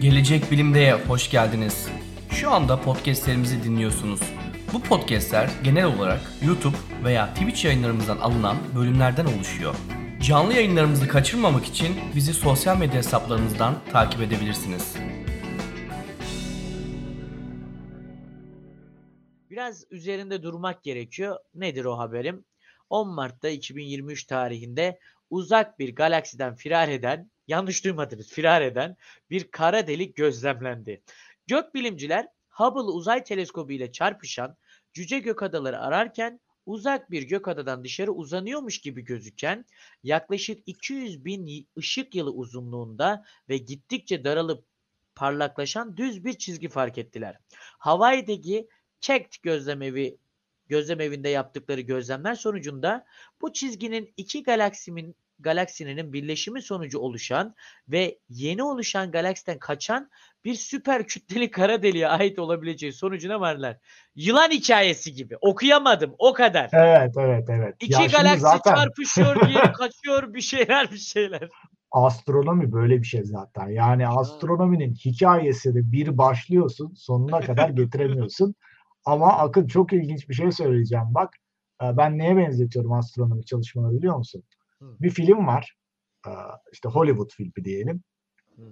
Gelecek Bilim'de hoş geldiniz. Şu anda podcastlerimizi dinliyorsunuz. Bu podcastler genel olarak YouTube veya Twitch yayınlarımızdan alınan bölümlerden oluşuyor. Canlı yayınlarımızı kaçırmamak için bizi sosyal medya hesaplarımızdan takip edebilirsiniz. Biraz üzerinde durmak gerekiyor. Nedir o haberim? 10 Mart'ta 2023 tarihinde uzak bir galaksiden firar eden, yanlış duymadınız, firar eden bir kara delik gözlemlendi. Gökbilimciler Hubble uzay teleskobu ile çarpışan cüce gökadaları ararken uzak bir gökadadan dışarı uzanıyormuş gibi gözüken yaklaşık 200 bin ışık yılı uzunluğunda ve gittikçe daralıp parlaklaşan düz bir çizgi fark ettiler. Hawaii'deki Checked gözlemevi gözlem evinde yaptıkları gözlemler sonucunda bu çizginin iki galaksimin galaksinin birleşimi sonucu oluşan ve yeni oluşan galaksiden kaçan bir süper kütleli kara deliğe ait olabileceği sonucuna varlar. Yılan hikayesi gibi. Okuyamadım o kadar. Evet evet evet. İki Ya galaksi zaten çarpışıyor, diğeri kaçıyor bir şeyler bir şeyler. astronomi böyle bir şey zaten. Yani astronominin hikayesini bir başlıyorsun sonuna kadar getiremiyorsun. Ama Akın çok ilginç bir şey söyleyeceğim. Bak e, ben neye benzetiyorum astronomi çalışmaları biliyor musun? Bir film var. e, işte Hollywood filmi diyelim.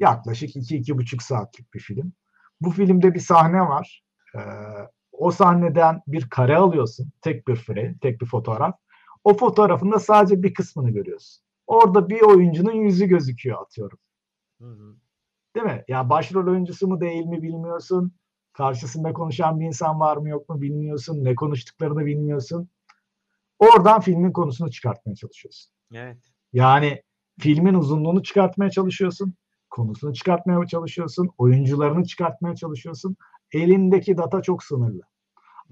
Yaklaşık 2-2,5 saatlik bir film. Bu filmde bir sahne var. E, o sahneden bir kare alıyorsun. Tek bir frame, tek bir fotoğraf. O fotoğrafında sadece bir kısmını görüyorsun. Orada bir oyuncunun yüzü gözüküyor atıyorum. Hı hı. Değil mi? Ya başrol oyuncusu mu değil mi bilmiyorsun. Karşısında konuşan bir insan var mı yok mu bilmiyorsun. Ne konuştuklarını bilmiyorsun. Oradan filmin konusunu çıkartmaya çalışıyorsun. Evet. Yani filmin uzunluğunu çıkartmaya çalışıyorsun. Konusunu çıkartmaya çalışıyorsun. Oyuncularını çıkartmaya çalışıyorsun. Elindeki data çok sınırlı.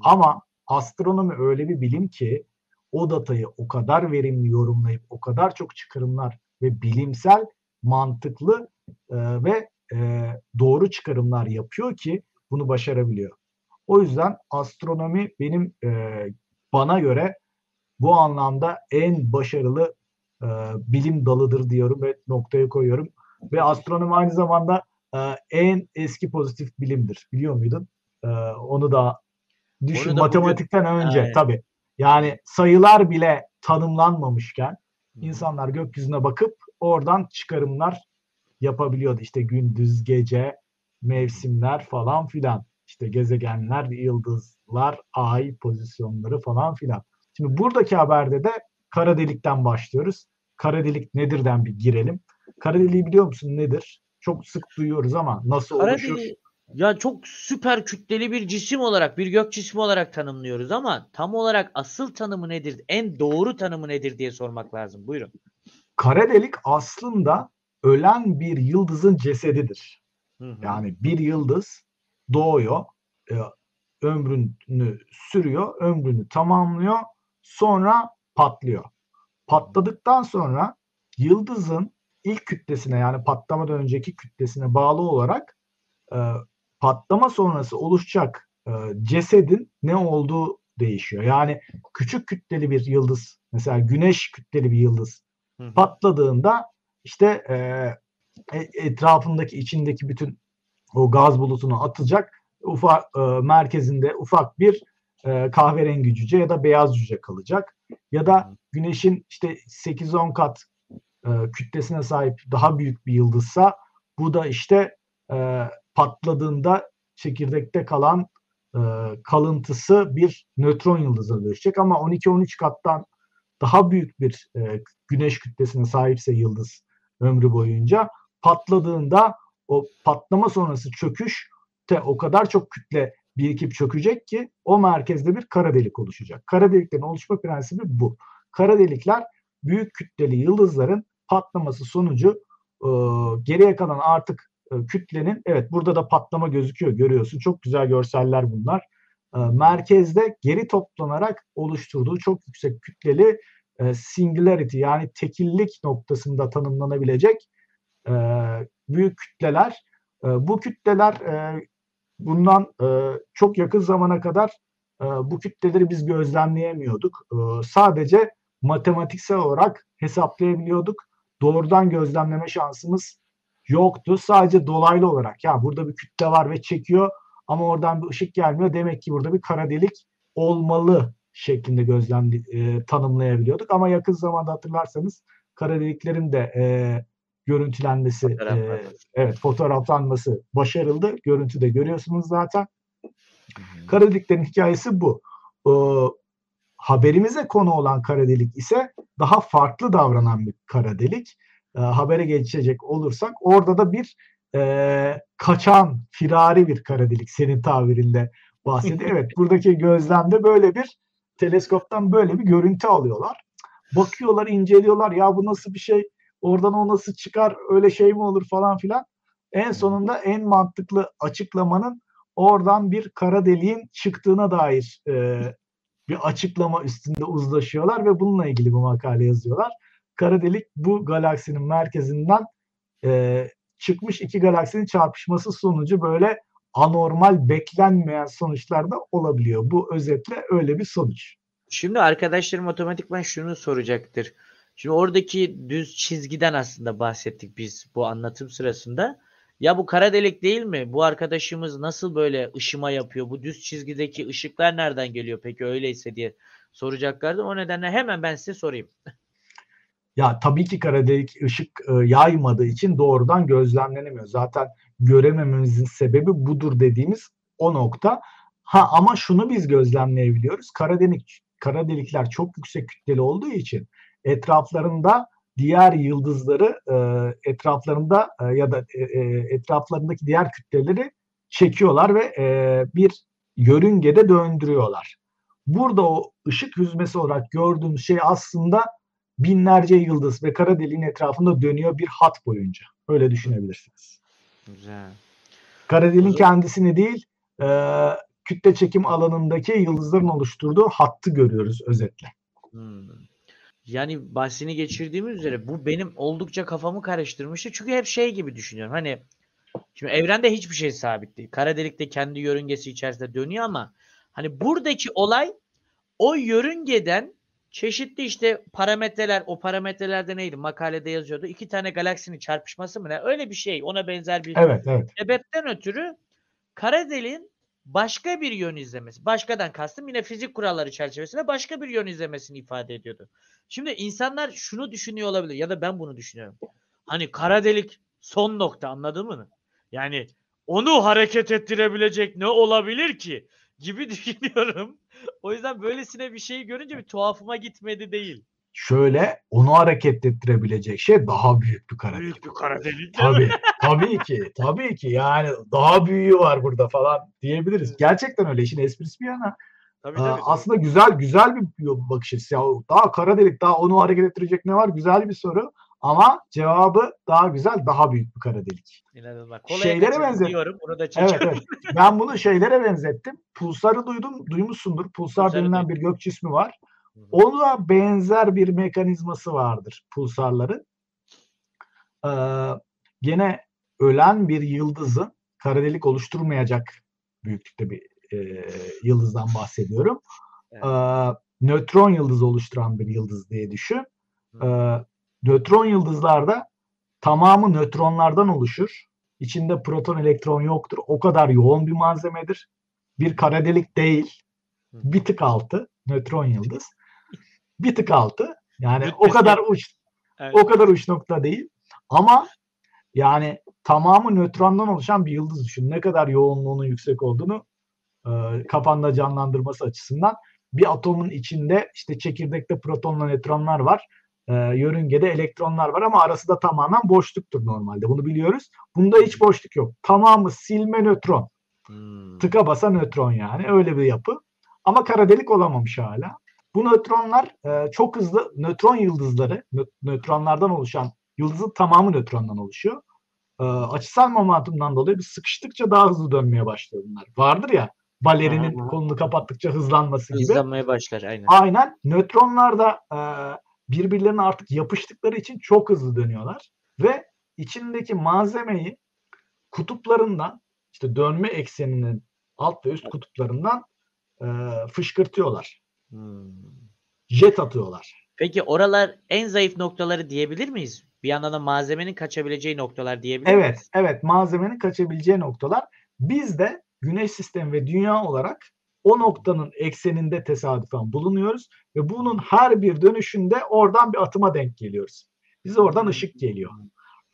Ama astronomi öyle bir bilim ki o datayı o kadar verimli yorumlayıp o kadar çok çıkarımlar ve bilimsel, mantıklı e, ve e, doğru çıkarımlar yapıyor ki bunu başarabiliyor. O yüzden astronomi benim e, bana göre bu anlamda en başarılı e, bilim dalıdır diyorum ve noktaya koyuyorum. Ve astronomi aynı zamanda e, en eski pozitif bilimdir. Biliyor muydun? E, onu da düşün Onu da bugün- matematikten önce Aynen. tabii. Yani sayılar bile tanımlanmamışken insanlar gökyüzüne bakıp oradan çıkarımlar yapabiliyordu. İşte gündüz, gece, mevsimler falan filan. İşte gezegenler, yıldızlar, ay pozisyonları falan filan. Şimdi buradaki haberde de kara delikten başlıyoruz. Kara delik nedirden bir girelim. Kara deliği biliyor musun nedir? Çok sık duyuyoruz ama nasıl Kara oluşur? deliği ya çok süper kütleli bir cisim olarak, bir gök cismi olarak tanımlıyoruz ama tam olarak asıl tanımı nedir? En doğru tanımı nedir diye sormak lazım. Buyurun. Kara delik aslında ölen bir yıldızın cesedidir. Hı hı. Yani bir yıldız doğuyor, e, ömrünü sürüyor, ömrünü tamamlıyor, sonra patlıyor. Patladıktan sonra yıldızın ilk kütlesine yani patlamadan önceki kütlesine bağlı olarak e, patlama sonrası oluşacak e, cesedin ne olduğu değişiyor. Yani küçük kütleli bir yıldız, mesela güneş kütleli bir yıldız Hı patladığında işte e, e- etrafındaki içindeki bütün o gaz bulutunu atacak ufak e, merkezinde ufak bir e, kahverengi cüce ya da beyaz cüce kalacak ya da güneşin işte 8-10 kat e, kütlesine sahip daha büyük bir yıldızsa bu da işte e, patladığında çekirdekte kalan e, kalıntısı bir nötron yıldızına dönüşecek ama 12-13 kattan daha büyük bir e, güneş kütlesine sahipse yıldız ömrü boyunca patladığında o patlama sonrası çöküş de o kadar çok kütle birikip çökecek ki o merkezde bir kara delik oluşacak. Kara deliklerin oluşma prensibi bu. Kara delikler büyük kütleli yıldızların patlaması sonucu e, geriye kalan artık e, kütlenin evet burada da patlama gözüküyor görüyorsun. Çok güzel görseller bunlar. E, merkezde geri toplanarak oluşturduğu çok yüksek kütleli e, singularity yani tekillik noktasında tanımlanabilecek e, büyük kütleler. E, bu kütleler e, bundan e, çok yakın zamana kadar e, bu kütleleri biz gözlemleyemiyorduk. E, sadece matematiksel olarak hesaplayabiliyorduk. Doğrudan gözlemleme şansımız yoktu. Sadece dolaylı olarak ya burada bir kütle var ve çekiyor ama oradan bir ışık gelmiyor. Demek ki burada bir kara delik olmalı şeklinde gözlem e, tanımlayabiliyorduk. Ama yakın zamanda hatırlarsanız kara deliklerin de e, görüntülenmesi, e, evet fotoğraflanması başarıldı. Görüntüde görüyorsunuz zaten. Kara deliklerin hikayesi bu. E, haberimize konu olan kara delik ise daha farklı davranan bir kara delik. E, habere geçecek olursak orada da bir e, kaçan, firari bir kara delik senin tabirinde bahsediyor. evet buradaki gözlemde böyle bir teleskoptan böyle bir görüntü alıyorlar. Bakıyorlar, inceliyorlar. Ya bu nasıl bir şey? Oradan o nasıl çıkar? Öyle şey mi olur falan filan. En sonunda en mantıklı açıklamanın oradan bir kara deliğin çıktığına dair e, bir açıklama üstünde uzlaşıyorlar ve bununla ilgili bu makale yazıyorlar. Kara delik bu galaksinin merkezinden e, çıkmış iki galaksinin çarpışması sonucu böyle anormal beklenmeyen sonuçlar da olabiliyor. Bu özetle öyle bir sonuç. Şimdi arkadaşlarım otomatikman şunu soracaktır. Şimdi oradaki düz çizgiden aslında bahsettik biz bu anlatım sırasında. Ya bu kara delik değil mi? Bu arkadaşımız nasıl böyle ışıma yapıyor? Bu düz çizgideki ışıklar nereden geliyor peki öyleyse diye soracaklardı. O nedenle hemen ben size sorayım. Ya tabii ki kara delik ışık e, yaymadığı için doğrudan gözlemlenemiyor. Zaten göremememizin sebebi budur dediğimiz o nokta. Ha ama şunu biz gözlemleyebiliyoruz. Kara delik kara delikler çok yüksek kütleli olduğu için etraflarında diğer yıldızları e, etraflarında e, ya da e, e, etraflarındaki diğer kütleleri çekiyorlar ve e, bir yörüngede döndürüyorlar. Burada o ışık hüzmesi olarak gördüğümüz şey aslında binlerce yıldız ve kara deliğin etrafında dönüyor bir hat boyunca. Öyle düşünebilirsiniz. Güzel. Kara deliğin kendisini değil, e, kütle çekim alanındaki yıldızların oluşturduğu hattı görüyoruz özetle. Hmm. Yani bahsini geçirdiğimiz üzere bu benim oldukça kafamı karıştırmıştı. Çünkü hep şey gibi düşünüyorum. Hani şimdi evrende hiçbir şey sabit değil. Kara delik de kendi yörüngesi içerisinde dönüyor ama hani buradaki olay o yörüngeden çeşitli işte parametreler o parametrelerde neydi makalede yazıyordu. İki tane galaksinin çarpışması mı ne? Öyle bir şey. Ona benzer bir evet, evet. sebepten ötürü kara deliğin başka bir yön izlemesi. Başkadan kastım yine fizik kuralları çerçevesinde başka bir yön izlemesini ifade ediyordu. Şimdi insanlar şunu düşünüyor olabilir ya da ben bunu düşünüyorum. Hani kara delik son nokta anladın mı? Yani onu hareket ettirebilecek ne olabilir ki gibi düşünüyorum. O yüzden böylesine bir şeyi görünce bir tuhafıma gitmedi değil. Şöyle onu hareket ettirebilecek şey daha büyük bir kara delik. Büyük bir kara delik. Tabii, tabii ki, tabii ki. Yani daha büyüğü var burada falan diyebiliriz. Gerçekten öyle. İşin esprisi bir yana. Tabii, tabii, tabii. Aslında güzel güzel bir bakış açısı. Ya, daha kara delik, daha onu hareket ettirecek ne var? Güzel bir soru. Ama cevabı daha güzel, daha büyük bir kara delik. İnanılmaz. Kolaya Şeylere benzer. Bunu da evet, evet. Ben bunu şeylere benzettim. Pulsarı duydum, duymuşsundur. Pulsar Pulsarı denilen bir gök cismi var. Ona benzer bir mekanizması vardır pulsarların. Ee, gene ölen bir yıldızın kara delik oluşturmayacak büyüklükte bir e, yıldızdan bahsediyorum. Evet. Ee, nötron yıldızı oluşturan bir yıldız diye düşün. Ee, nötron yıldızlarda tamamı nötronlardan oluşur. İçinde proton elektron yoktur. O kadar yoğun bir malzemedir. Bir kara delik değil. Bir tık altı nötron yıldız. Bir tık altı. Yani o kadar uç Evet. o kadar uç nokta değil. Ama yani tamamı nötrondan oluşan bir yıldız düşün. Ne kadar yoğunluğunun yüksek olduğunu e, kafanda canlandırması açısından bir atomun içinde işte çekirdekte protonla nötronlar var. E, yörüngede elektronlar var ama arası da tamamen boşluktur normalde. Bunu biliyoruz. Bunda hiç boşluk yok. Tamamı silme nötron. Hmm. Tıka basa nötron yani. Öyle bir yapı. Ama kara delik olamamış hala. Bu nötronlar e, çok hızlı nötron yıldızları, nö- nötronlardan oluşan yıldızın tamamı nötrondan oluşuyor. E, açısal momentumdan dolayı bir sıkıştıkça daha hızlı dönmeye başlıyor bunlar. Vardır ya balerinin Aha. kolunu kapattıkça hızlanması gibi. Hızlanmaya başlar aynen. Aynen. Nötronlar da e, birbirlerine artık yapıştıkları için çok hızlı dönüyorlar ve içindeki malzemeyi kutuplarından işte dönme ekseninin alt ve üst kutuplarından e, fışkırtıyorlar. Hmm. Jet atıyorlar. Peki oralar en zayıf noktaları diyebilir miyiz Bir yandan da malzemenin kaçabileceği noktalar diyebilir Evet, miyiz? evet malzemenin kaçabileceği noktalar. Biz de Güneş sistemi ve dünya olarak o noktanın ekseninde tesadüfen bulunuyoruz ve bunun her bir dönüşünde oradan bir atıma denk geliyoruz. Bize oradan ışık geliyor.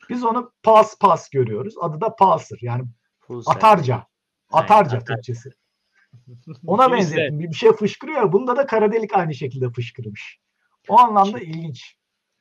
Biz onu pas pas görüyoruz. Adı da pulsar yani Pulsar. atarca. Atarca atar. Türkçesi. Ona benzettim. Bir şey fışkırıyor. Bunda da kara delik aynı şekilde fışkırmış. O anlamda ilginç.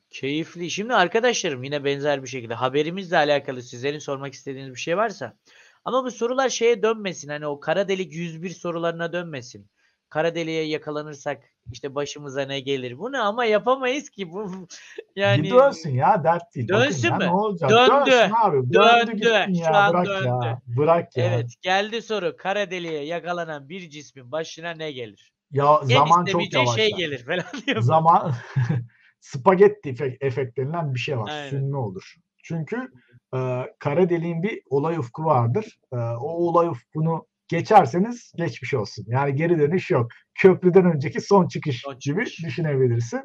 Keyifli. Şimdi arkadaşlarım yine benzer bir şekilde haberimizle alakalı sizlerin sormak istediğiniz bir şey varsa ama bu sorular şeye dönmesin. Hani o kara delik 101 sorularına dönmesin. Kara deliğe yakalanırsak işte başımıza ne gelir? Bunu ama yapamayız ki bu yani Bir dönsün ya dert değil. Dönsün ya, mü? Ne olacak? Döndü. Dönsün abi. Döndü, Döndü. gitsin Şu ya. an Bırak döndü. ya. Bırak ya. Evet geldi soru. Kara deliğe yakalanan bir cismin başına ne gelir? Ya En zaman çok istemeyeceği yavaş. şey gelir falan diyor. Zaman spagetti efekt, efekt denilen bir şey var. Aynen. Sünni olur. Çünkü e, kara deliğin bir olay ufku vardır. E, o olay ufkunu geçerseniz geçmiş olsun. Yani geri dönüş yok. Köprüden önceki son çıkış Son gibi çıkış. düşünebilirsin.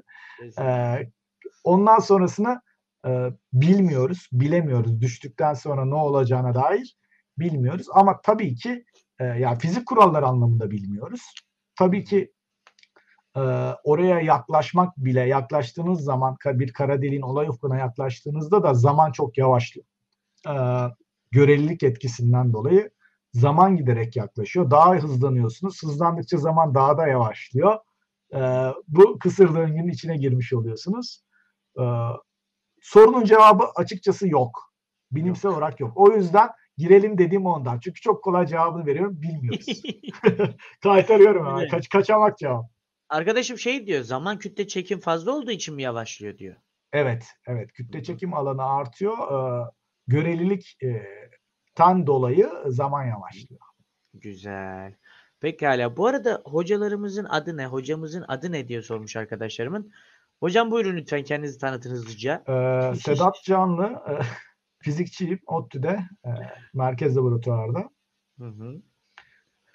E, ondan sonrasını e, bilmiyoruz, bilemiyoruz. Düştükten sonra ne olacağına dair bilmiyoruz. Ama tabii ki e, yani fizik kuralları anlamında bilmiyoruz. Tabii ki e, oraya yaklaşmak bile yaklaştığınız zaman bir kara deliğin olay ufkuna yaklaştığınızda da zaman çok yavaşlıyor. E, görelilik etkisinden dolayı zaman giderek yaklaşıyor. Daha hızlanıyorsunuz. Hızlandıkça zaman daha da yavaşlıyor. E, bu kısır döngünün içine girmiş oluyorsunuz. E, sorunun cevabı açıkçası yok. Bilimsel olarak yok. O yüzden girelim dediğim ondan. Çünkü çok kolay cevabını veriyorum. Bilmiyoruz. Kaytarıyorum Evet. kaç, kaçamak cevap. Arkadaşım şey diyor. Zaman kütle çekim fazla olduğu için mi yavaşlıyor diyor. Evet, evet. Kütle çekim alanı artıyor. Ee, görelilik e, tan dolayı zaman yavaşlıyor. Güzel. Pekala. Bu arada hocalarımızın adı ne? Hocamızın adı ne diye sormuş arkadaşlarımın. Hocam buyurun lütfen kendinizi tanıtın hızlıca. Ee, Sedat Canlı e, fizikçiyim ODTÜ'de e, merkez laboratuvarda. Hı hı.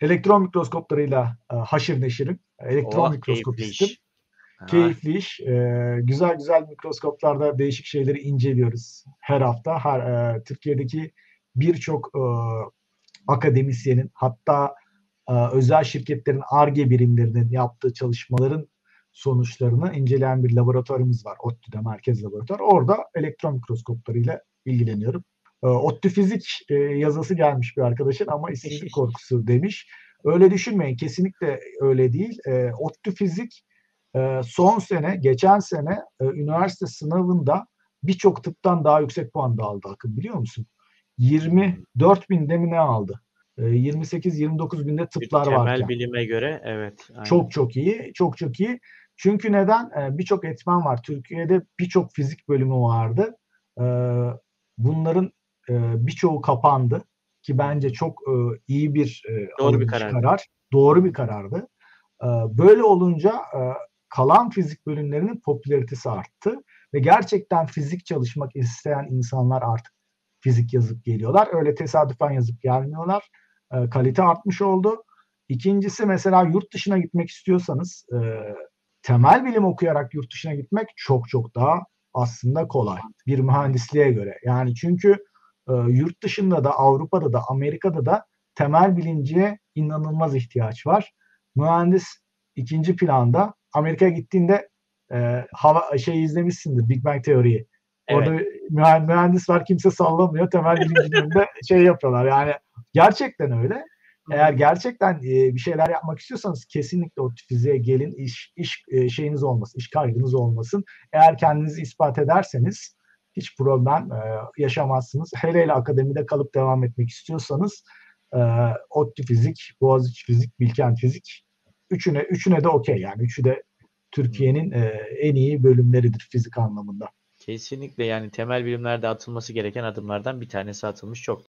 Elektron mikroskoplarıyla e, haşır neşirim. Elektron Oh, mikroskopistim. keyifli iş. Keyifli iş. Ee, güzel güzel mikroskoplarda değişik şeyleri inceliyoruz her hafta. Her e, Türkiye'deki birçok e, akademisyenin hatta e, özel şirketlerin ARGE birimlerinin yaptığı çalışmaların sonuçlarını inceleyen bir laboratuvarımız var. ODTÜ'de merkez laboratuvar. Orada elektron mikroskoplarıyla ilgileniyorum. E, ODTÜ fizik e, yazısı gelmiş bir arkadaşın ama işsizlik korkusu demiş. Öyle düşünmeyin. Kesinlikle öyle değil. E, ODTÜ fizik e, son sene, geçen sene e, üniversite sınavında birçok tıptan daha yüksek puan da aldı Akın biliyor musun? 24 binde mi ne aldı? E, 28-29 binde bir tıplar temel varken. bilime göre evet. aynen. Çok çok iyi, çok çok iyi. Çünkü neden? E, birçok etmen var. Türkiye'de birçok fizik bölümü vardı. E, bunların e, birçoğu kapandı ki bence çok e, iyi bir e, Doğru bir karardı. karar. Doğru bir karardı. Böyle olunca kalan fizik bölümlerinin popülaritesi arttı ve gerçekten fizik çalışmak isteyen insanlar artık fizik yazıp geliyorlar. Öyle tesadüfen yazıp gelmiyorlar. E, kalite artmış oldu. İkincisi mesela yurt dışına gitmek istiyorsanız e, temel bilim okuyarak yurt dışına gitmek çok çok daha aslında kolay bir mühendisliğe göre. Yani çünkü e, yurt dışında da Avrupa'da da Amerika'da da temel bilinciye inanılmaz ihtiyaç var. Mühendis ikinci planda Amerika'ya gittiğinde e, hava şey izlemişsindir Big Bang teoriyi. Orada mühen- mühendis var kimse sallamıyor. Temel bilincin önünde şey yapıyorlar. Yani gerçekten öyle. Eğer gerçekten e, bir şeyler yapmak istiyorsanız kesinlikle o fiziğe gelin. iş iş e, şeyiniz olmasın, iş kaygınız olmasın. Eğer kendinizi ispat ederseniz hiç problem e, yaşamazsınız. Hele hele akademide kalıp devam etmek istiyorsanız e, ODTÜ fizik, Boğaziçi fizik, Bilkent fizik üçüne üçüne de okey yani üçü de Türkiye'nin e, en iyi bölümleridir fizik anlamında. Kesinlikle yani temel bilimlerde atılması gereken adımlardan bir tanesi atılmış çok